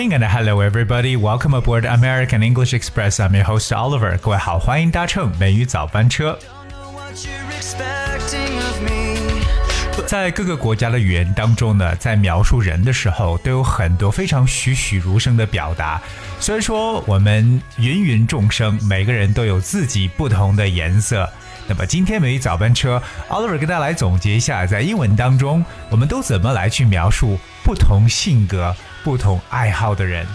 Good morning and hello everybody. Welcome aboard American English Express. I'm your host Oliver. 各位好，欢迎搭乘美语早班车。在各个国家的语言当中呢，在描述人的时候，都有很多非常栩栩如生的表达。虽然说我们芸芸众生，每个人都有自己不同的颜色。那么今天美语早班车，Oliver 给大家来总结一下，在英文当中，我们都怎么来去描述不同性格、不同爱好的人。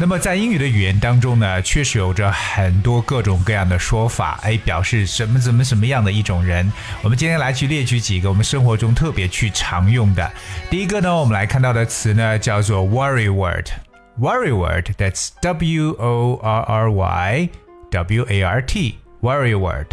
那么在英语的语言当中呢，确实有着很多各种各样的说法，哎，表示什么怎么什么样的一种人。我们今天来去列举几个我们生活中特别去常用的。第一个呢，我们来看到的词呢，叫做 worry word。worry word that's W O R R Y W A R T worry word。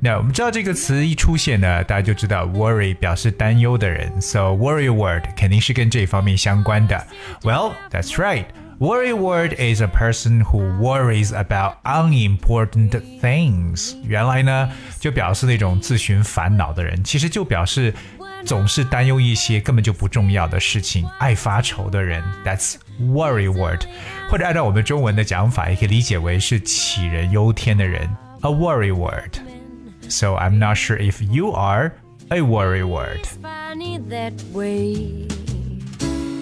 那我们知道这个词一出现呢，大家就知道 worry 表示担忧的人，so worry word 肯定是跟这方面相关的。Well, that's right. Worry word is a person who worries about unimportant things。原来呢，就表示那种自寻烦恼的人，其实就表示总是担忧一些根本就不重要的事情，爱发愁的人。That's worry word，或者按照我们中文的讲法，也可以理解为是杞人忧天的人。a worrywart. So I'm not sure if you are a worrywart.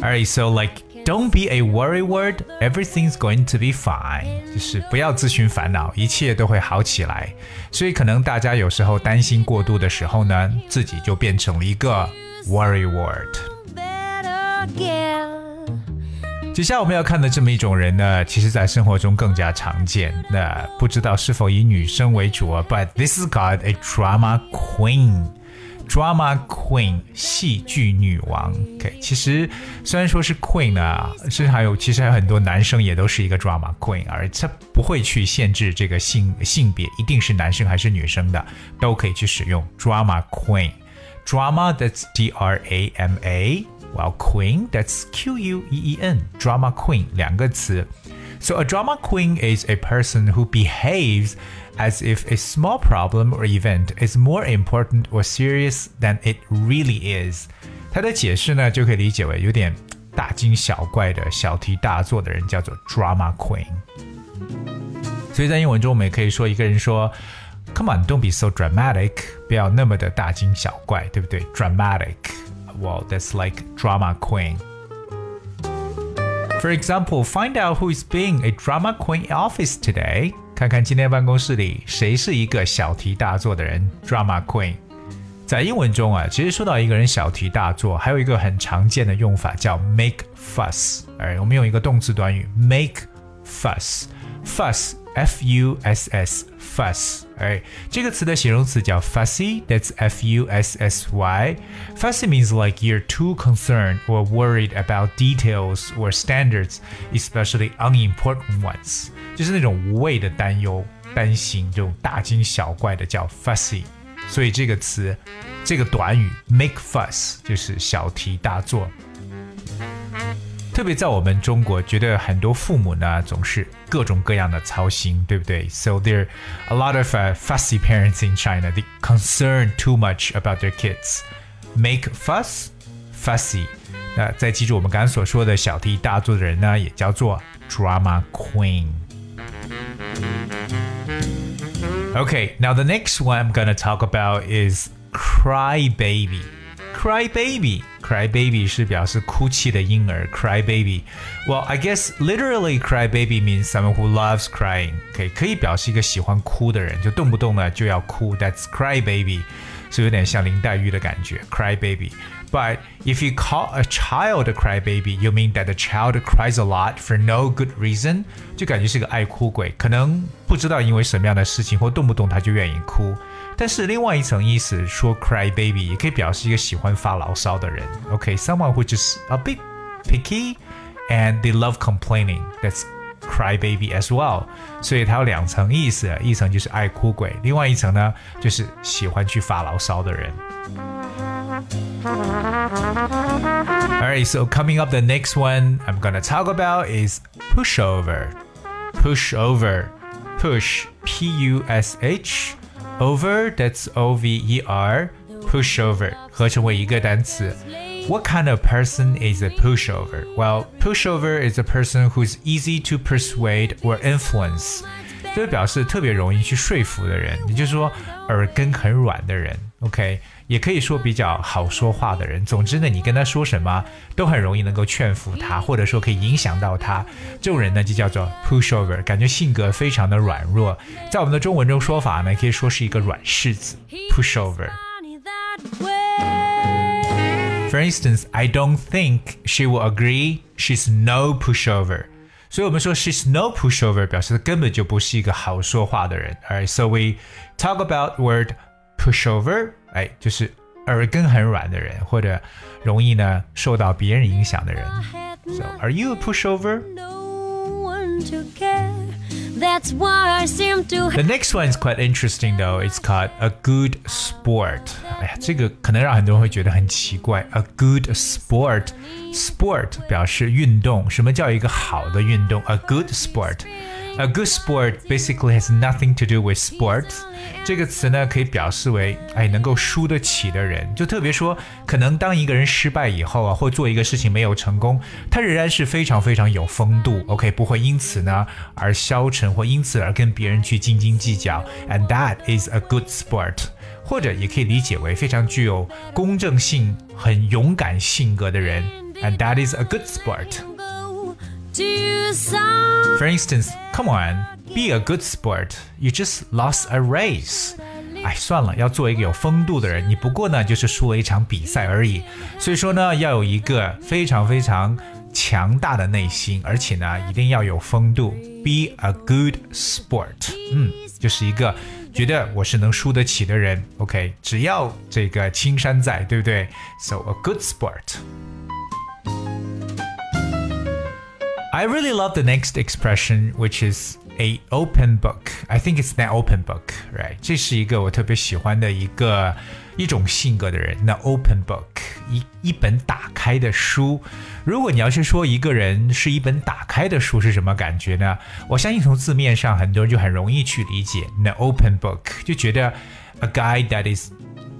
Alright, so like don't be a worrywart, everything's going to be fine. 就是不要自寻烦恼，一切都会好起来。所以可能大家有时候担心过度的时候呢，自己就变成了一个 worrywart。接下来我们要看的这么一种人呢，其实在生活中更加常见。那不知道是否以女生为主啊？But this is called a drama queen。Drama queen，戏剧女王。OK，其实虽然说是 queen 啊，甚至还有其实还有很多男生也都是一个 drama queen，而他不会去限制这个性性别，一定是男生还是女生的都可以去使用 drama queen。Drama that's D R A M A。while queen, that's Q U E E N, drama queen 两个词。So a drama queen is a person who behaves as if a small problem or event is more important or serious than it really is。它的解释呢，就可以理解为有点大惊小怪的、小题大做的人叫做 drama queen。所以在英文中，我们也可以说一个人说，Come on, don't be so dramatic，不要那么的大惊小怪，对不对？dramatic。 well, that's like drama queen. For example, find out who is being a drama queen in office today. 看看今天办公室里谁是一个小题大做的人，drama queen。在英文中啊，其实说到一个人小题大做，还有一个很常见的用法叫 make fuss。哎，我们用一个动词短语 make fuss，fuss f u s s fuss。哎，这个词的形容词叫 fussy，that's f u s s y。Fussy means like you're too concerned or worried about details or standards, especially unimportant ones，就是那种无谓的担忧、担心，这种大惊小怪的叫 fussy。所以这个词，这个短语 make fuss 就是小题大做。 特别在我们中国，觉得很多父母呢总是各种各样的操心，对不对？So there a lot of uh, fussy parents in China. They concern too much about their kids, make fuss, fussy. 那再记住我们刚刚所说的小题大做的人呢，也叫做 drama queen. Okay, now the next one I'm gonna talk about is cry baby. Cry baby. Cry baby 是表示哭泣的婴儿，cry baby。Well, I guess literally cry baby means someone who loves crying. 可以可以表示一个喜欢哭的人，就动不动呢就要哭。That's cry baby，是有点像林黛玉的感觉，cry baby。But if you call a child a cry baby, you mean that the child cries a lot for no good reason，就感觉是个爱哭鬼，可能不知道因为什么样的事情或动不动他就愿意哭。 但是另外一层意思说 cry baby 也可以表示一个喜欢发牢骚的人。OK，someone、okay, who just a bit picky and they love complaining. That's cry baby as well。所以它有两层意思，一层就是爱哭鬼，另外一层呢就是喜欢去发牢骚的人。Alright, so coming up, the next one I'm gonna talk about is pushover. Pushover. Push, P U S H over that's O V E R pushover 合成为一个单词。What kind of person is a pushover? Well, pushover is a person who's easy to persuade or influence. 这表示特别容易去说服的人，也就是说 耳根很软的人。OK，也可以说比较好说话的人。总之呢，你跟他说什么都很容易能够劝服他，或者说可以影响到他。这种人呢就叫做 pushover，感觉性格非常的软弱。在我们的中文中说法呢，可以说是一个软柿子 pushover。For instance, I don't think she will agree. She's no pushover. 所以我们说 she's no pushover，表示她根本就不是一个好说话的人。Alright, so we talk about word pushover，哎，就是耳根很软的人，或者容易呢受到别人影响的人。So are you a pushover? That's why I seem to. The next one is quite interesting though. It's called a good sport. 哎呀，这个可能让很多人会觉得很奇怪。A good sport, sport 表示运动。什么叫一个好的运动？A good sport. A good sport basically has nothing to do with sports。这个词呢，可以表示为哎能够输得起的人。就特别说，可能当一个人失败以后啊，或做一个事情没有成功，他仍然是非常非常有风度。OK，不会因此呢而消沉，或因此而跟别人去斤斤计较。And that is a good sport。或者也可以理解为非常具有公正性、很勇敢性格的人。And that is a good sport。 For instance, come on, be a good sport. You just lost a race. 哎，算了，要做一个有风度的人，你不过呢就是输了一场比赛而已。所以说呢，要有一个非常非常强大的内心，而且呢一定要有风度。Be a good sport. 嗯，就是一个觉得我是能输得起的人。OK，只要这个青山在，对不对？So a good sport. I really love the next expression, which is a open book. I think it's an open book, right? 这是一个我特别喜欢的一个一种性格的人。那 open book 一一本打开的书。如果你要是说一个人是一本打开的书是什么感觉呢？我相信从字面上很多人就很容易去理解。那 open book 就觉得 a guy that is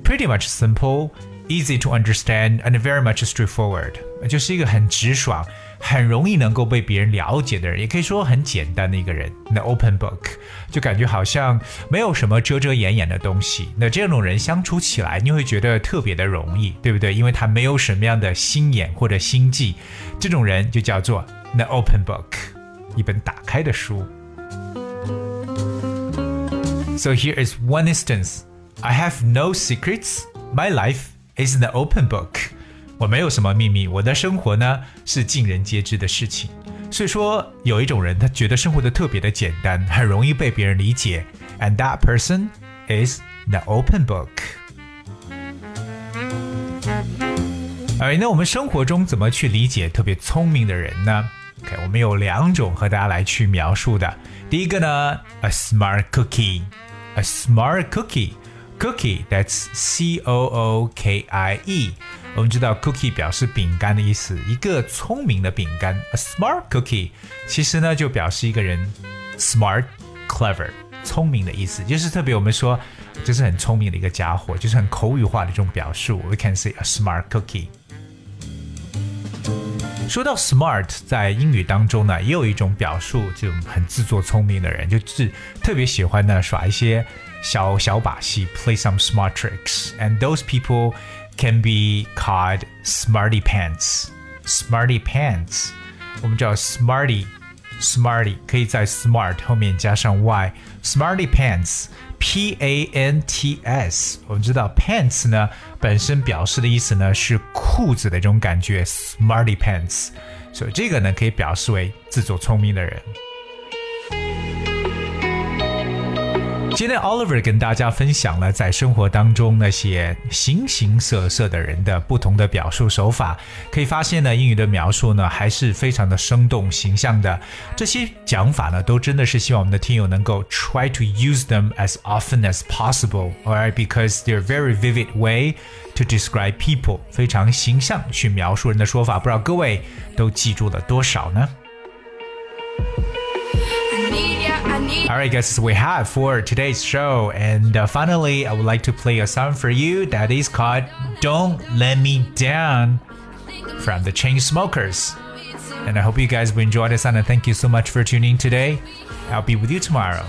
pretty much simple, easy to understand, and very much straightforward，就是一个很直爽。 很容易能够被别人了解的人，也可以说很简单的一个人。那 open book 就感觉好像没有什么遮遮掩掩的东西。那这种人相处起来，你会觉得特别的容易，对不对？因为他没有什么样的心眼或者心计。这种人就叫做那 open book，一本打开的书。So here is one instance. I have no secrets. My life is an open book. 我没有什么秘密，我的生活呢是尽人皆知的事情。所以说，有一种人，他觉得生活的特别的简单，很容易被别人理解，and that person is the open book。哎，那我们生活中怎么去理解特别聪明的人呢？OK，我们有两种和大家来去描述的。第一个呢，a smart cookie，a smart cookie，cookie，that's C O O K I E。我们知道 cookie 表示饼干的意思，一个聪明的饼干，a smart cookie，其实呢就表示一个人 smart clever 聪明的意思，就是特别我们说这是很聪明的一个家伙，就是很口语化的这种表述。We can say a smart cookie。说到 smart，在英语当中呢，也有一种表述，就很自作聪明的人，就是特别喜欢呢耍一些小小把戏，play some smart tricks，and those people。can be called smarty pants. Smarty pants，我们知道 smarty smarty 可以在 smart 后面加上 y。Smarty pants。P A N T S，我们知道 pants 呢本身表示的意思呢是裤子的这种感觉，smarty pants，所以这个呢可以表示为自作聪明的人。 今天 Oliver 跟大家分享了在生活当中那些形形色色的人的不同的表述手法，可以发现呢，英语的描述呢还是非常的生动形象的。这些讲法呢，都真的是希望我们的听友能够 try to use them as often as possible, alright? Because they're very vivid way to describe people，非常形象去描述人的说法。不知道各位都记住了多少呢？All right, guys, so we have for today's show. And uh, finally, I would like to play a song for you that is called Don't Let Me Down from the Chainsmokers. And I hope you guys will enjoy this song and thank you so much for tuning in today. I'll be with you tomorrow.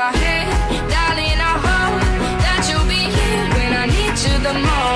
My head, darling. I hope that you'll be here when I need you the most.